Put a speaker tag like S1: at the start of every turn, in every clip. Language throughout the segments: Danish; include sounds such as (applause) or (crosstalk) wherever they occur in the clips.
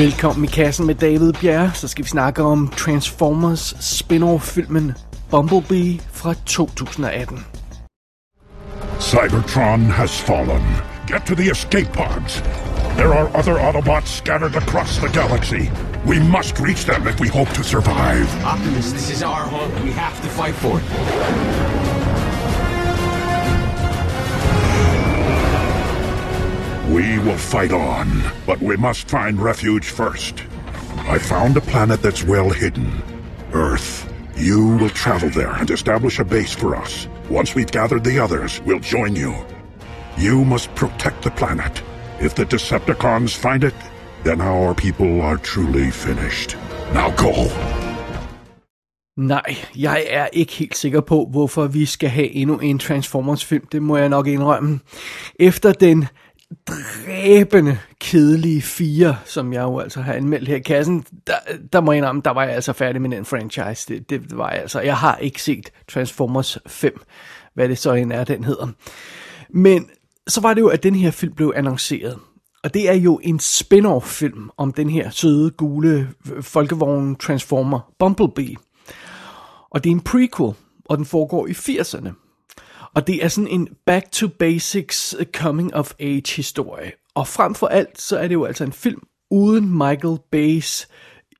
S1: Velkommen i kassen med David Bjerre, så skal vi snakke om Transformers spin-off-filmen Bumblebee fra 2018.
S2: Cybertron has fallen. Get to the escape pods. There are other Autobots scattered across the galaxy. We must reach them if we hope to survive.
S3: Optimus, this is our home. We have to fight for it.
S2: We will fight on, but we must find refuge first. I found a planet that's well hidden. Earth. You will travel there and establish a base for us. Once we've gathered the others, we'll join you. You must protect the planet. If the Decepticons find it, then our people are truly finished. Now go.
S1: Nej, jeg er ikke helt sikker på, hvorfor vi skal have endnu en Transformers-film. Det må jeg nok indrømme. Efter den dræbende kedelige fire, som jeg jo altså har anmeldt her i kassen, der, der må jeg indrømme, der var jeg altså færdig med den franchise. Det, det var jeg altså. Jeg har ikke set Transformers 5, hvad det så end er, den hedder. Men så var det jo, at den her film blev annonceret. Og det er jo en spin-off film om den her søde, gule øh, folkevogn Transformer Bumblebee. Og det er en prequel, og den foregår i 80'erne. Og det er sådan en back to basics uh, coming of age historie. Og frem for alt, så er det jo altså en film uden Michael Bay's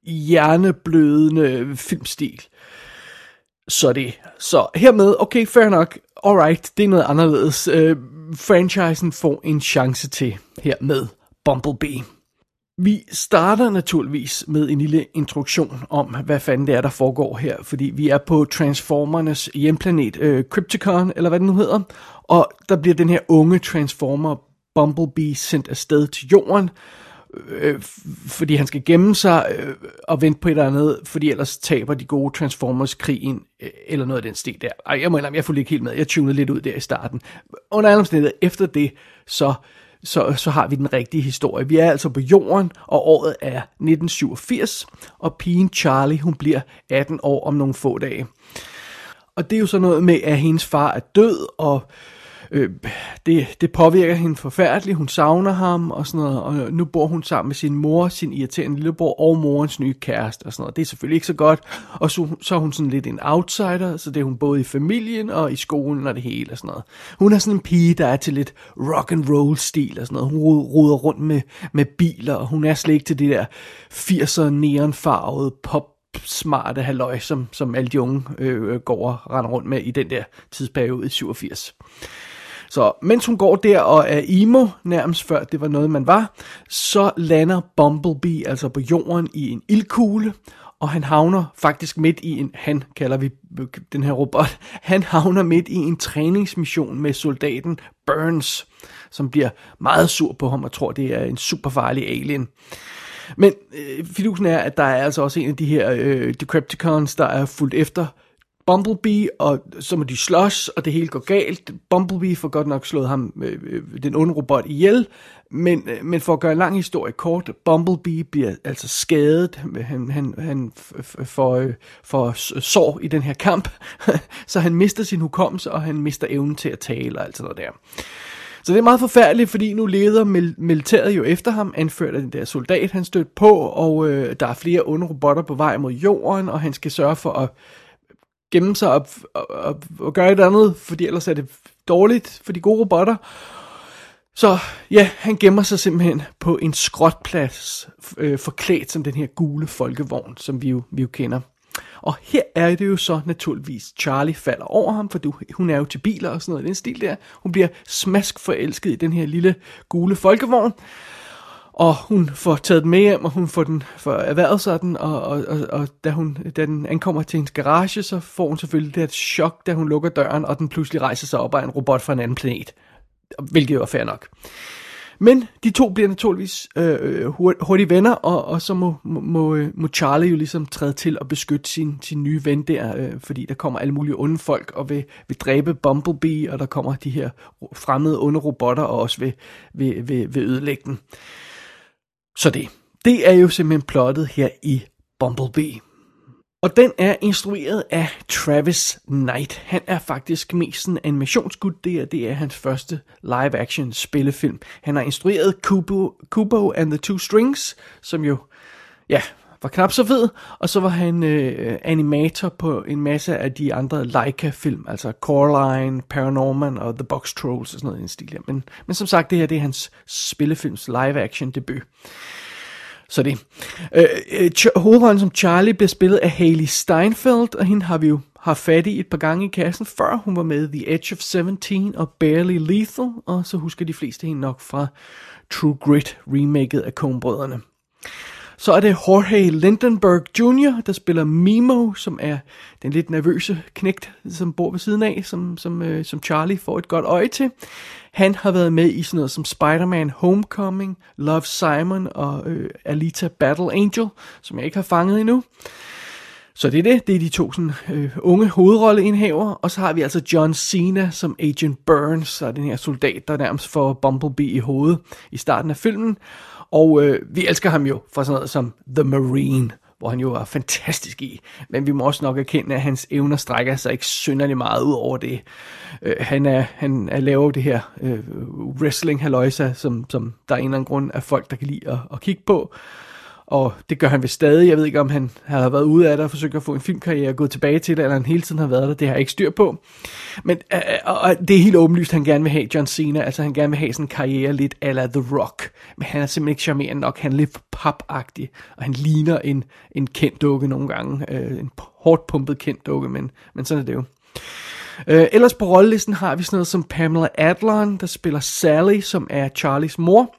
S1: hjerneblødende uh, filmstil. Så det. Så hermed, okay, fair nok. Alright, det er noget anderledes. Uh, franchisen får en chance til hermed Bumblebee. Vi starter naturligvis med en lille introduktion om, hvad fanden det er, der foregår her, fordi vi er på Transformernes hjemplanet, øh, Crypticon, eller hvad den nu hedder, og der bliver den her unge Transformer Bumblebee sendt afsted til jorden, øh, fordi han skal gemme sig øh, og vente på et eller andet, fordi ellers taber de gode Transformers krigen, øh, eller noget af den stil der. Ej, jeg må indrømme, jeg fulgte ikke helt med, jeg tunede lidt ud der i starten. Under alle omstændigheder, efter det, så så, så har vi den rigtige historie. Vi er altså på jorden, og året er 1987, og pigen Charlie, hun bliver 18 år om nogle få dage. Og det er jo så noget med, at hendes far er død, og øh, øh, det, det påvirker hende forfærdeligt. Hun savner ham og sådan noget, og nu bor hun sammen med sin mor, sin irriterende lillebror og morens nye kæreste og sådan noget. Det er selvfølgelig ikke så godt, og så, så er hun sådan lidt en outsider, så det er hun både i familien og i skolen og det hele og sådan noget. Hun er sådan en pige, der er til lidt rock and roll stil og sådan noget. Hun ruder rundt med, med biler, og hun er slet ikke til det der 80'er neonfarvede pop smarte halløj, som, som alle de unge øh, går og render rundt med i den der tidsperiode i 87. Så mens hun går der og er emo, nærmest før det var noget, man var, så lander Bumblebee altså på jorden i en ildkugle, og han havner faktisk midt i en, han kalder vi den her robot, (laughs) han havner midt i en træningsmission med soldaten Burns, som bliver meget sur på ham og tror, det er en super farlig alien. Men øh, fidusen er, at der er altså også en af de her øh, Decepticons, der er fuldt efter Bumblebee, og så må de slås, og det hele går galt. Bumblebee får godt nok slået ham, øh, øh, den onde robot ihjel, men, øh, men for at gøre en lang historie kort, Bumblebee bliver altså skadet, han, han, han får, øh, får sår i den her kamp, (laughs) så han mister sin hukommelse, og han mister evnen til at tale og alt sådan noget der. Så det er meget forfærdeligt, fordi nu leder mil- militæret jo efter ham, anført af den der soldat, han stødt på, og øh, der er flere onde robotter på vej mod jorden, og han skal sørge for at gemme sig og, og, og, og gøre et andet, fordi ellers er det dårligt for de gode robotter. Så ja, han gemmer sig simpelthen på en skrotplads, øh, forklædt som den her gule folkevogn, som vi jo, vi jo kender. Og her er det jo så naturligvis, Charlie falder over ham, for du, hun er jo til biler og sådan noget i den stil der. Hun bliver smask forelsket i den her lille gule folkevogn. Og hun får taget den med hjem, og hun får den for erhvervet sig den, og, og, og, og da, hun, da den ankommer til hendes garage, så får hun selvfølgelig det et chok, da hun lukker døren, og den pludselig rejser sig op af en robot fra en anden planet. Hvilket jo er fair nok. Men de to bliver naturligvis øh, øh hurtige venner, og, og så må, må, øh, må Charlie jo ligesom træde til og beskytte sin, sin nye ven der, øh, fordi der kommer alle mulige onde folk og vil, vil dræbe Bumblebee, og der kommer de her fremmede onde robotter og også vil, vil, vil, vil ødelægge den. Så det, det er jo simpelthen plottet her i Bumblebee. Og den er instrueret af Travis Knight. Han er faktisk mest en animationsgud. Det er, det er hans første live-action spillefilm. Han har instrueret Kubo, Kubo and the Two Strings, som jo ja, var knap så fed, og så var han øh, animator på en masse af de andre Leica-film, altså Coraline, Paranorman og The Box Trolls og sådan noget i den stil. Men, men som sagt, det her det er hans spillefilms live-action debut. Så det. Øh, øh, hovedrollen som Charlie bliver spillet af Haley Steinfeld, og hende har vi jo har fat i et par gange i kassen, før hun var med The Edge of 17 og Barely Lethal, og så husker de fleste hende nok fra True Grit, remaket af Coen-brødrene. Så er det Jorge Lindenberg Jr., der spiller Mimo, som er den lidt nervøse knægt, som bor ved siden af, som, som, øh, som Charlie får et godt øje til. Han har været med i sådan noget som Spider-Man Homecoming, Love Simon og øh, Alita Battle Angel, som jeg ikke har fanget endnu. Så det er det. Det er de to sådan, øh, unge hovedrolleindhaver. Og så har vi altså John Cena som Agent Burns, og den her soldat, der nærmest får Bumblebee i hovedet i starten af filmen. Og øh, vi elsker ham jo for sådan noget som The Marine, hvor han jo er fantastisk i. Men vi må også nok erkende, at hans evner strækker sig ikke synderligt meget ud over det. Øh, han, er, han er laver det her øh, wrestling haløjsa, som, som der er en eller anden grund af folk, der kan lide at, at kigge på og det gør han ved stadig. Jeg ved ikke, om han har været ude af det og forsøgt at få en filmkarriere og gået tilbage til det, eller han hele tiden har været der. Det har jeg ikke styr på. Men øh, øh og det er helt åbenlyst, at han gerne vil have John Cena. Altså han gerne vil have sådan en karriere lidt ala The Rock. Men han er simpelthen ikke charmerende nok. Han er lidt papagtig, og han ligner en, en kendt dukke nogle gange. Øh, en hårdt pumpet kendt dukke, men, men sådan er det jo. Øh, ellers på rollelisten har vi sådan noget som Pamela Adlon, der spiller Sally, som er Charlies mor.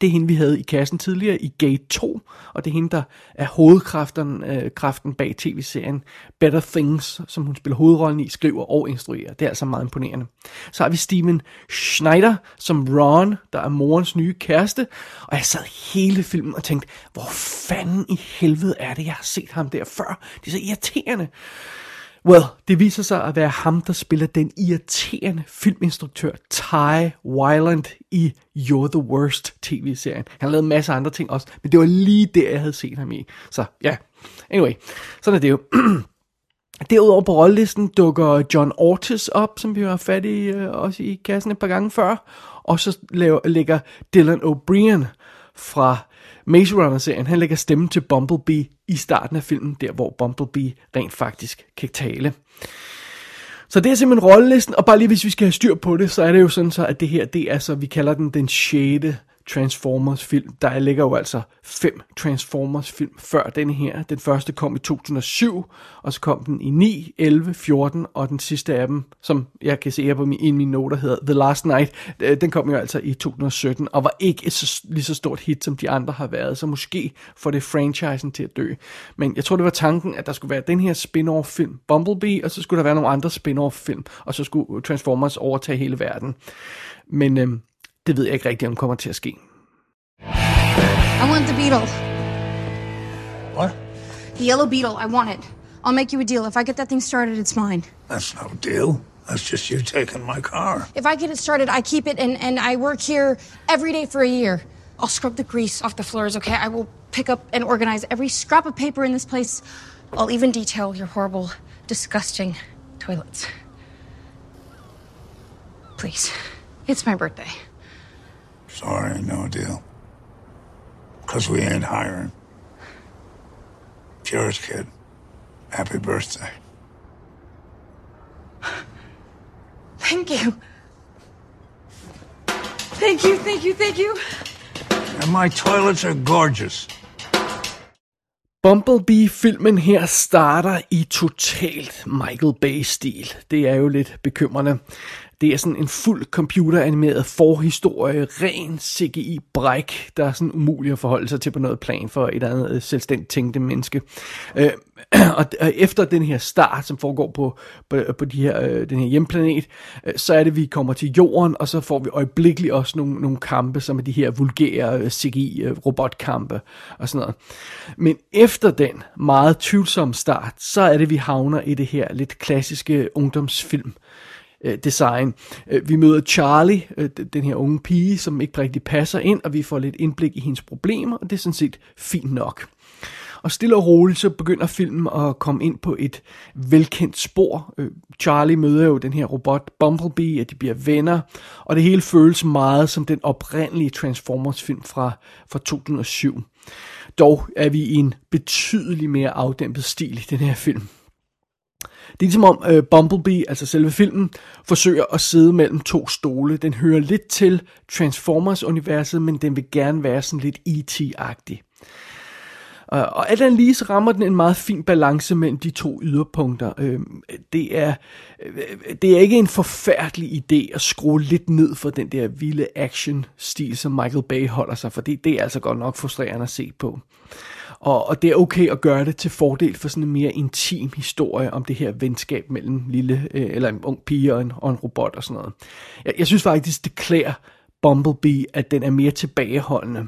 S1: Det er hende, vi havde i kassen tidligere i Gate 2, og det er hende, der er hovedkræften øh, kraften bag tv-serien Better Things, som hun spiller hovedrollen i, skriver og instruerer. Det er altså meget imponerende. Så har vi Steven Schneider som Ron, der er morens nye kæreste, og jeg sad hele filmen og tænkte, hvor fanden i helvede er det, jeg har set ham der før? Det er så irriterende. Well, det viser sig at være ham, der spiller den irriterende filminstruktør Ty Wyland i You're the Worst tv-serien. Han lavede masser af masse andre ting også, men det var lige det, jeg havde set ham i. Så ja, yeah. anyway, sådan er det jo. (clears throat) Derudover på rollelisten dukker John Ortiz op, som vi har fat i øh, også i kassen et par gange før. Og så laver, lægger Dylan O'Brien fra Maze Runner-serien, han lægger stemme til Bumblebee i starten af filmen, der hvor Bumblebee rent faktisk kan tale. Så det er simpelthen rollelisten, og bare lige hvis vi skal have styr på det, så er det jo sådan så, at det her, det er så, vi kalder den den 6. Transformers film. Der ligger jo altså fem Transformers film før den her. Den første kom i 2007, og så kom den i 9, 11, 14, og den sidste af dem, som jeg kan se her på min, i mine noter, hedder The Last Night, øh, den kom jo altså i 2017, og var ikke et så, lige så stort hit, som de andre har været, så måske får det franchisen til at dø. Men jeg tror, det var tanken, at der skulle være den her spin-off film, Bumblebee, og så skulle der være nogle andre spin-off film, og så skulle Transformers overtage hele verden. Men Øh, det ved jeg ikke rigtigt, om kommer til at ske.
S4: I want the beetle.
S5: What?
S4: The yellow beetle. I want it. I'll make you a deal. If I get that thing started, it's mine.
S5: That's no deal. That's just you taking my car.
S4: If I get it started, I keep it, and, and I work here every day for a year. I'll scrub the grease off the floors, okay? I will pick up and organize every scrap of paper in this place. I'll even detail your horrible, disgusting toilets. Please. It's my birthday.
S5: Sorry, no deal. Because we ain't hiring. Yours, kid. Happy birthday. (laughs)
S4: Thank you. Thank you, thank you, thank you.
S5: And my toilets are gorgeous.
S1: Bumblebee-filmen her starter i totalt Michael Bay-stil. Det er jo lidt bekymrende. Det er sådan en fuld computeranimeret forhistorie, ren CGI-bræk, der er sådan umulig at forholde sig til på noget plan for et andet øh, selvstændigt tænkende menneske. Øh, (clears throat) og øh, efter den her start, som foregår på, på, på de her, øh, den her hjemplanet, øh, så er det, vi kommer til jorden, og så får vi øjeblikkeligt også nogle, nogle kampe, som er de her vulgære øh, CGI-robotkampe og sådan noget. Men efter den meget tvivlsomme start, så er det, vi havner i det her lidt klassiske ungdomsfilm øh, Øh, design. Øh, vi møder Charlie, øh, den her unge pige, som ikke rigtig passer ind, og vi får lidt indblik i hendes problemer, og det er sådan set fint nok. Og stille og roligt, så begynder filmen at komme ind på et velkendt spor. Øh, Charlie møder jo den her robot Bumblebee, og de bliver venner, og det hele føles meget som den oprindelige Transformers-film fra, fra 2007. Dog er vi i en betydelig mere afdæmpet stil i den her film. Det er ligesom om øh, Bumblebee, altså selve filmen, forsøger at sidde mellem to stole. Den hører lidt til Transformers-universet, men den vil gerne være sådan lidt E.T.-agtig. Og alt andet lige så rammer den en meget fin balance mellem de to yderpunkter. Øhm, det er, øh, det er ikke en forfærdelig idé at skrue lidt ned for den der vilde action-stil, som Michael Bay holder sig for. Det, det er altså godt nok frustrerende at se på. Og, og det er okay at gøre det til fordel for sådan en mere intim historie om det her venskab mellem lille, øh, eller en ung pige og en, og en robot og sådan noget. Jeg, jeg synes faktisk, det klæder Bumblebee, at den er mere tilbageholdende.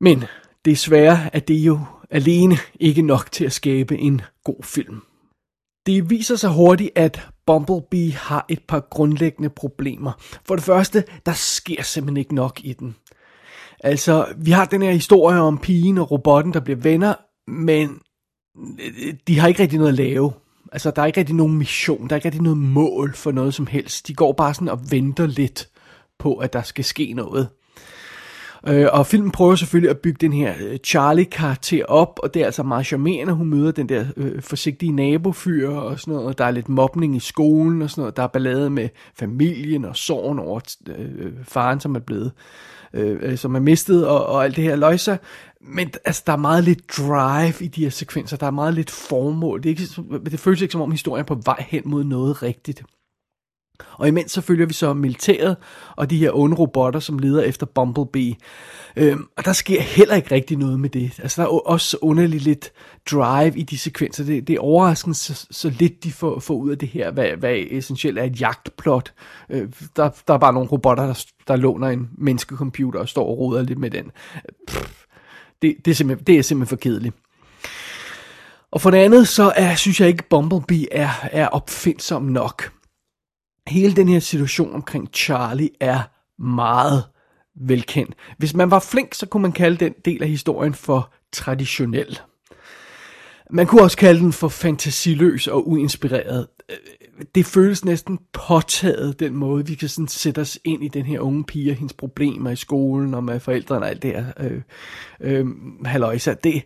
S1: Men Desværre er det jo alene ikke nok til at skabe en god film. Det viser sig hurtigt, at Bumblebee har et par grundlæggende problemer. For det første, der sker simpelthen ikke nok i den. Altså, vi har den her historie om pigen og robotten, der bliver venner, men øh, de har ikke rigtig noget at lave. Altså, der er ikke rigtig nogen mission, der er ikke rigtig noget mål for noget som helst. De går bare sådan og venter lidt på, at der skal ske noget. Øh, og filmen prøver selvfølgelig at bygge den her øh, Charlie-karakter op, og det er altså meget charmerende, hun møder den der øh, forsigtige nabofyr og sådan noget, og der er lidt mobning i skolen og sådan noget, der er ballade med familien og sorgen over øh, faren, som er blevet, Øh, øh, som er mistet, og, og alt det her løjser. Men altså, der er meget lidt drive i de her sekvenser, der er meget lidt formål. Det, er ikke, det føles ikke som om historien er på vej hen mod noget rigtigt. Og imens så følger vi så militæret og de her onde robotter, som leder efter Bumblebee. Øhm, og der sker heller ikke rigtig noget med det. Altså der er også underligt lidt drive i de sekvenser. Det, det er overraskende så, så lidt de får, får ud af det her, hvad, hvad essentielt er et jagtplot. Øh, der, der er bare nogle robotter, der, der låner en menneskecomputer og står og roder lidt med den. Pff, det, det, er simpelthen, det er simpelthen for kedeligt. Og for det andet, så er, synes jeg ikke, Bumblebee er, er opfindsom nok hele den her situation omkring Charlie er meget velkendt. Hvis man var flink, så kunne man kalde den del af historien for traditionel. Man kunne også kalde den for fantasiløs og uinspireret. Øh, det føles næsten påtaget, den måde, vi kan sådan sætte os ind i den her unge pige og hendes problemer i skolen og med forældrene og alt det her øh, øh, halløjsa. Det,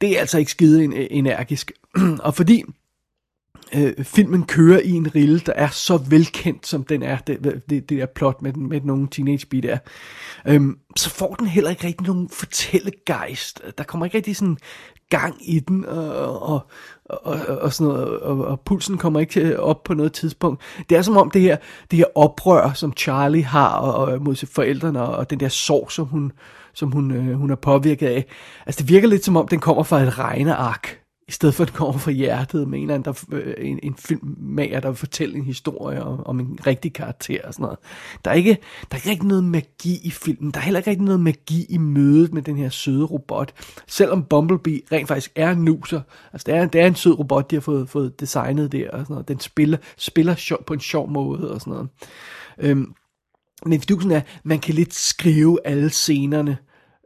S1: det er altså ikke skide energisk. (clears throat) og fordi øh, filmen kører i en rille, der er så velkendt, som den er, det, det, det der plot med, den, med nogle teenage beat der, øhm, så får den heller ikke rigtig nogen fortællegejst. Der kommer ikke rigtig sådan gang i den, og, og, og, og, sådan noget, og, og pulsen kommer ikke op på noget tidspunkt. Det er som om det her, det her oprør, som Charlie har og, og mod forældrene, og, og den der sorg, som hun, som hun, øh, hun er påvirket af. Altså det virker lidt som om, den kommer fra et regneark i stedet for at det kommer fra hjertet med en, eller anden, der, øh, en, en filmmager, der vil fortælle en historie om, om en rigtig karakter og sådan noget. Der er, ikke, der er ikke rigtig noget magi i filmen. Der er heller ikke rigtig noget magi i mødet med den her søde robot. Selvom Bumblebee rent faktisk er en nuser. Altså det er, det er en sød robot, de har fået, fået designet der og sådan noget. Den spiller, spiller sjov, på en sjov måde og sådan noget. Øhm, men fidusen er, man kan lidt skrive alle scenerne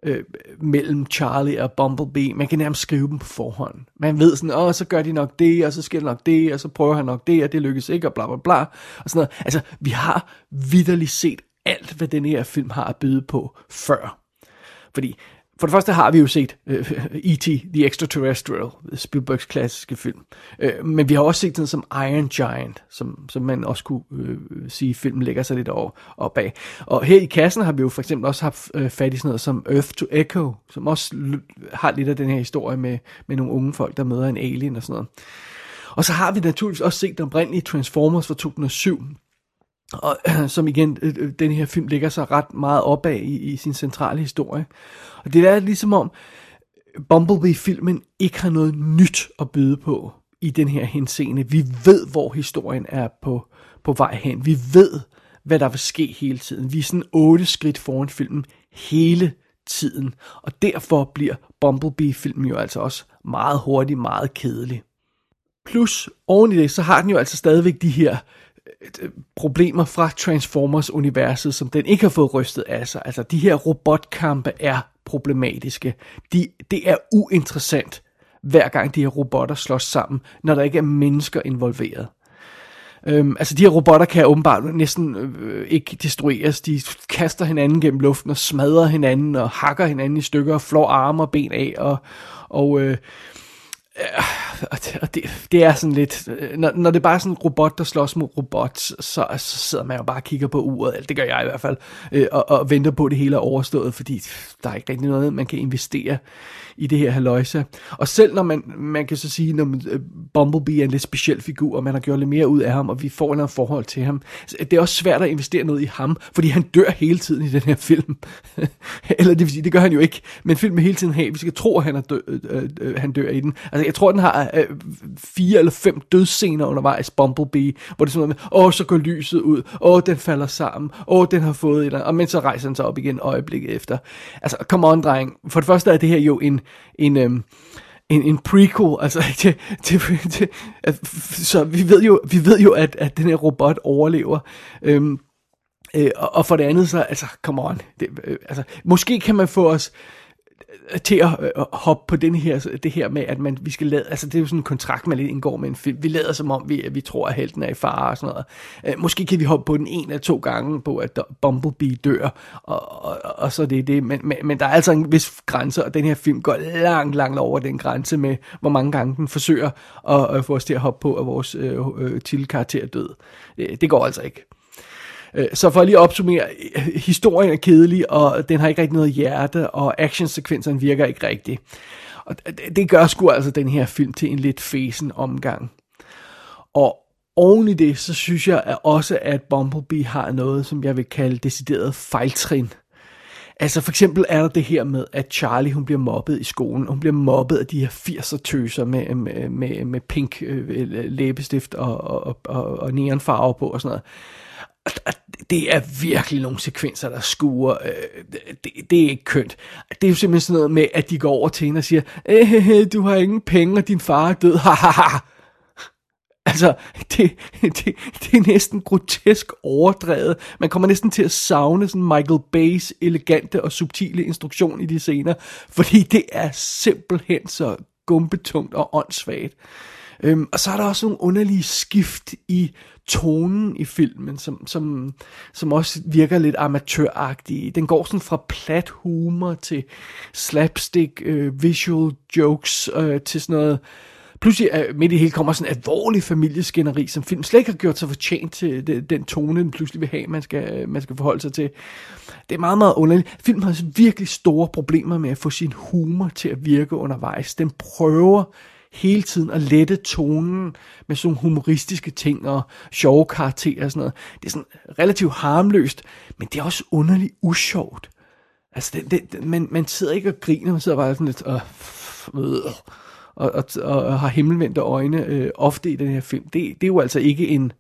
S1: øh, mellem Charlie og Bumblebee. Man kan nærmest skrive dem på forhånd. Man ved sådan, åh, så gør de nok det, og så sker der nok det, og så prøver han nok det, og det lykkes ikke, og bla bla bla. Og sådan noget. Altså, vi har vidderligt set alt, hvad den her film har at byde på før. Fordi for det første har vi jo set øh, (laughs) uh, E.T. The Extraterrestrial, Spielbergs klassiske film. Uh, men vi har også set den som Iron Giant, som, som man også kunne uh, sige, filmen lægger sig lidt over, op bag. Og her i kassen har vi jo for eksempel også haft uh, fat i sådan noget som Earth to Echo, som også har lidt af den her historie med, med nogle unge folk, der møder en alien og sådan noget. Og så har vi naturligvis også set den oprindelige Transformers fra 2007, og (clears throat) som igen, øh, øh, den her film ligger sig ret meget opad i, i sin centrale historie. Og det er ligesom om Bumblebee-filmen ikke har noget nyt at byde på i den her henseende. Vi ved, hvor historien er på, på vej hen. Vi ved, hvad der vil ske hele tiden. Vi er sådan otte skridt foran filmen hele tiden. Og derfor bliver Bumblebee-filmen jo altså også meget hurtigt, meget kedelig. Plus, oven i det, så har den jo altså stadigvæk de her øh, Øh, øh, problemer fra Transformers-universet, som den ikke har fået rystet af sig. Altså, de her robotkampe er problematiske. De, det er uinteressant, hver gang de her robotter slås sammen, når der ikke er mennesker involveret. Øhm, altså de her robotter kan åbenbart næsten øh, ikke destrueres. De kaster hinanden gennem luften og smadrer hinanden og hakker hinanden i stykker og flår arme og ben af. Og, og øh, øh (laughs) og det, det er sådan lidt, øh, når, når det er bare sådan en robot, der slås mod robot, så, så sidder man jo bare og kigger på uret, det gør jeg i hvert fald, øh, og, og venter på, at det hele er overstået, fordi der er ikke rigtig noget, man kan investere i det her haløjse. Og selv når man, man kan så sige, når man, øh, Bumblebee er en lidt speciel figur, og man har gjort lidt mere ud af ham, og vi får en forhold til ham, det er også svært at investere noget i ham, fordi han dør hele tiden i den her film. (laughs) Eller det vil sige, det gør han jo ikke, men filmen hele tiden, hey, vi skal tro, at han, er dø, øh, øh, øh han dør i den. Altså, jeg tror, den har øh, fire eller fem dødsscener undervejs, Bumblebee, hvor det er sådan noget med, åh, så går lyset ud, åh, den falder sammen, åh, den har fået et eller andet, og men så rejser den sig op igen øjeblikket efter. Altså, come on, dreng. For det første er det her jo en en, øhm, en, en prequel, altså til, til, til, at, så vi ved jo, vi ved jo at, at den her robot overlever. Øhm, øh, og, og for det andet så, altså, come on, det, øh, altså, måske kan man få os Øh, til at øh, hoppe på den her, det her med, at man, vi skal lade, altså det er jo sådan en kontrakt, man indgår med en film. Vi lader som om, vi, vi tror, at helten er i fare og sådan noget. Øh, måske kan vi hoppe på den en eller to gange på, at Bumblebee dør, og, og, og så det er det. Men, men, men der er altså en vis grænse, og den her film går langt, langt over den grænse med, hvor mange gange den forsøger at, at få os til at hoppe på, at vores øh, øh, titelkarakter er død. Det, det går altså ikke. Øh, så for at lige opsummere, øh, historien er kedelig, og den har ikke rigtig noget hjerte, og actionsekvenserne virker ikke rigtigt. Og det gør sgu altså den her film til en lidt fesen omgang. Og oven i det, så synes jeg at også, at Bumblebee har noget, som jeg vil kalde decideret fejltrin. Altså for eksempel er der det her med, at Charlie hun bliver mobbet i skolen. Hun bliver mobbet af de her 80'er tøser med, med, med, med pink øh, læbestift og, og, og, og neonfarve på og sådan noget det er virkelig nogle sekvenser, der skuer. Øh, det, det er ikke kønt. Det er jo simpelthen sådan noget med, at de går over til hende og siger, øh, du har ingen penge, og din far er død. altså, det, det, det er næsten grotesk overdrevet. Man kommer næsten til at savne sådan Michael Bay's elegante og subtile instruktion i de scener, fordi det er simpelthen så gumbetungt og åndssvagt. Øhm, og så er der også nogle underlige skift i tonen i filmen, som, som, som også virker lidt amatøragtig. Den går sådan fra plat humor til slapstick, øh, visual jokes, øh, til sådan noget... Pludselig øh, midt i hele kommer sådan en alvorlig familieskænderi, som film slet ikke har gjort sig fortjent til den, den tone, den pludselig vil have, man skal, man skal forholde sig til. Det er meget, meget underligt. Filmen har virkelig store problemer med at få sin humor til at virke undervejs. Den prøver hele tiden at lette tonen med sådan humoristiske ting og sjove karakterer og sådan noget. Det er sådan relativt harmløst, men det er også underligt usjovt. Altså, det, det, man, man sidder ikke og griner, man sidder bare sådan lidt og, og, og, og har himmelvendte øjne øh, ofte i den her film. Det, det er jo altså ikke en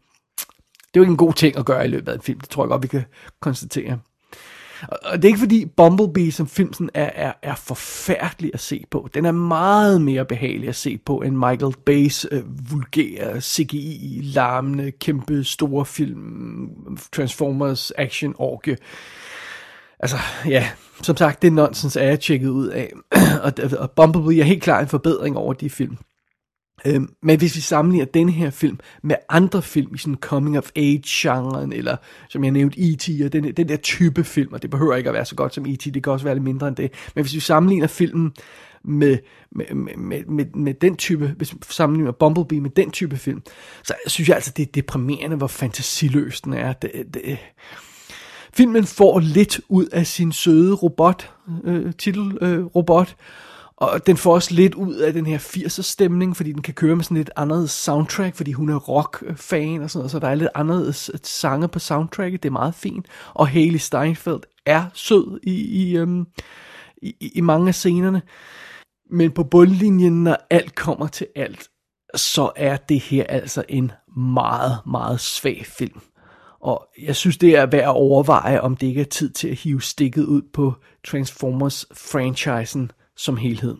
S1: det er jo ikke en god ting at gøre i løbet af en film. Det tror jeg godt, vi kan konstatere. Og det er ikke fordi Bumblebee som film sådan er, er, er forfærdelig at se på. Den er meget mere behagelig at se på end Michael Bay's øh, vulgære, CGI, larmende, kæmpe store film, Transformers action orke. Altså, ja, som sagt, det nonsens er jeg tjekket ud af. (clears throat) og, og Bumblebee er helt klart en forbedring over de film. Øhm, men hvis vi sammenligner den her film med andre film i sådan coming of age genren, eller som jeg nævnte E.T. og den, den der type film, og det behøver ikke at være så godt som E.T., det kan også være lidt mindre end det, men hvis vi sammenligner filmen med, med, med, med, med den type, hvis vi sammenligner Bumblebee med den type film, så synes jeg altså, det er deprimerende, hvor fantasiløs den er. Det, det, filmen får lidt ud af sin søde robot, øh, titel øh, robot, og den får også lidt ud af den her 80'er stemning, fordi den kan køre med sådan lidt andet soundtrack, fordi hun er rock-fan og sådan noget, så der er lidt anderledes sange på soundtracket, det er meget fint. Og Haley Steinfeld er sød i, i, øhm, i, i mange af scenerne. Men på bundlinjen, når alt kommer til alt, så er det her altså en meget, meget svag film. Og jeg synes, det er værd at overveje, om det ikke er tid til at hive stikket ud på Transformers-franchisen som helhed.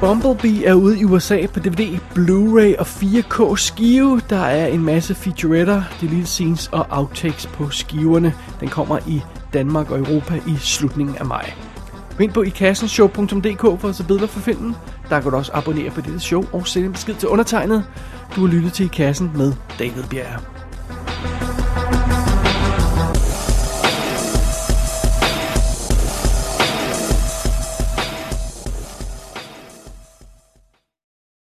S1: Bumblebee er ude i USA på DVD, Blu-ray og 4K skive. Der er en masse featuretter, deleted scenes og outtakes på skiverne. Den kommer i Danmark og Europa i slutningen af maj. Gå ind på ikassenshow.dk for at se billeder for filmen. der kan du også abonnere på dette show og sende en besked til undertegnet. Du har lyttet til I Kassen med David Bjerre.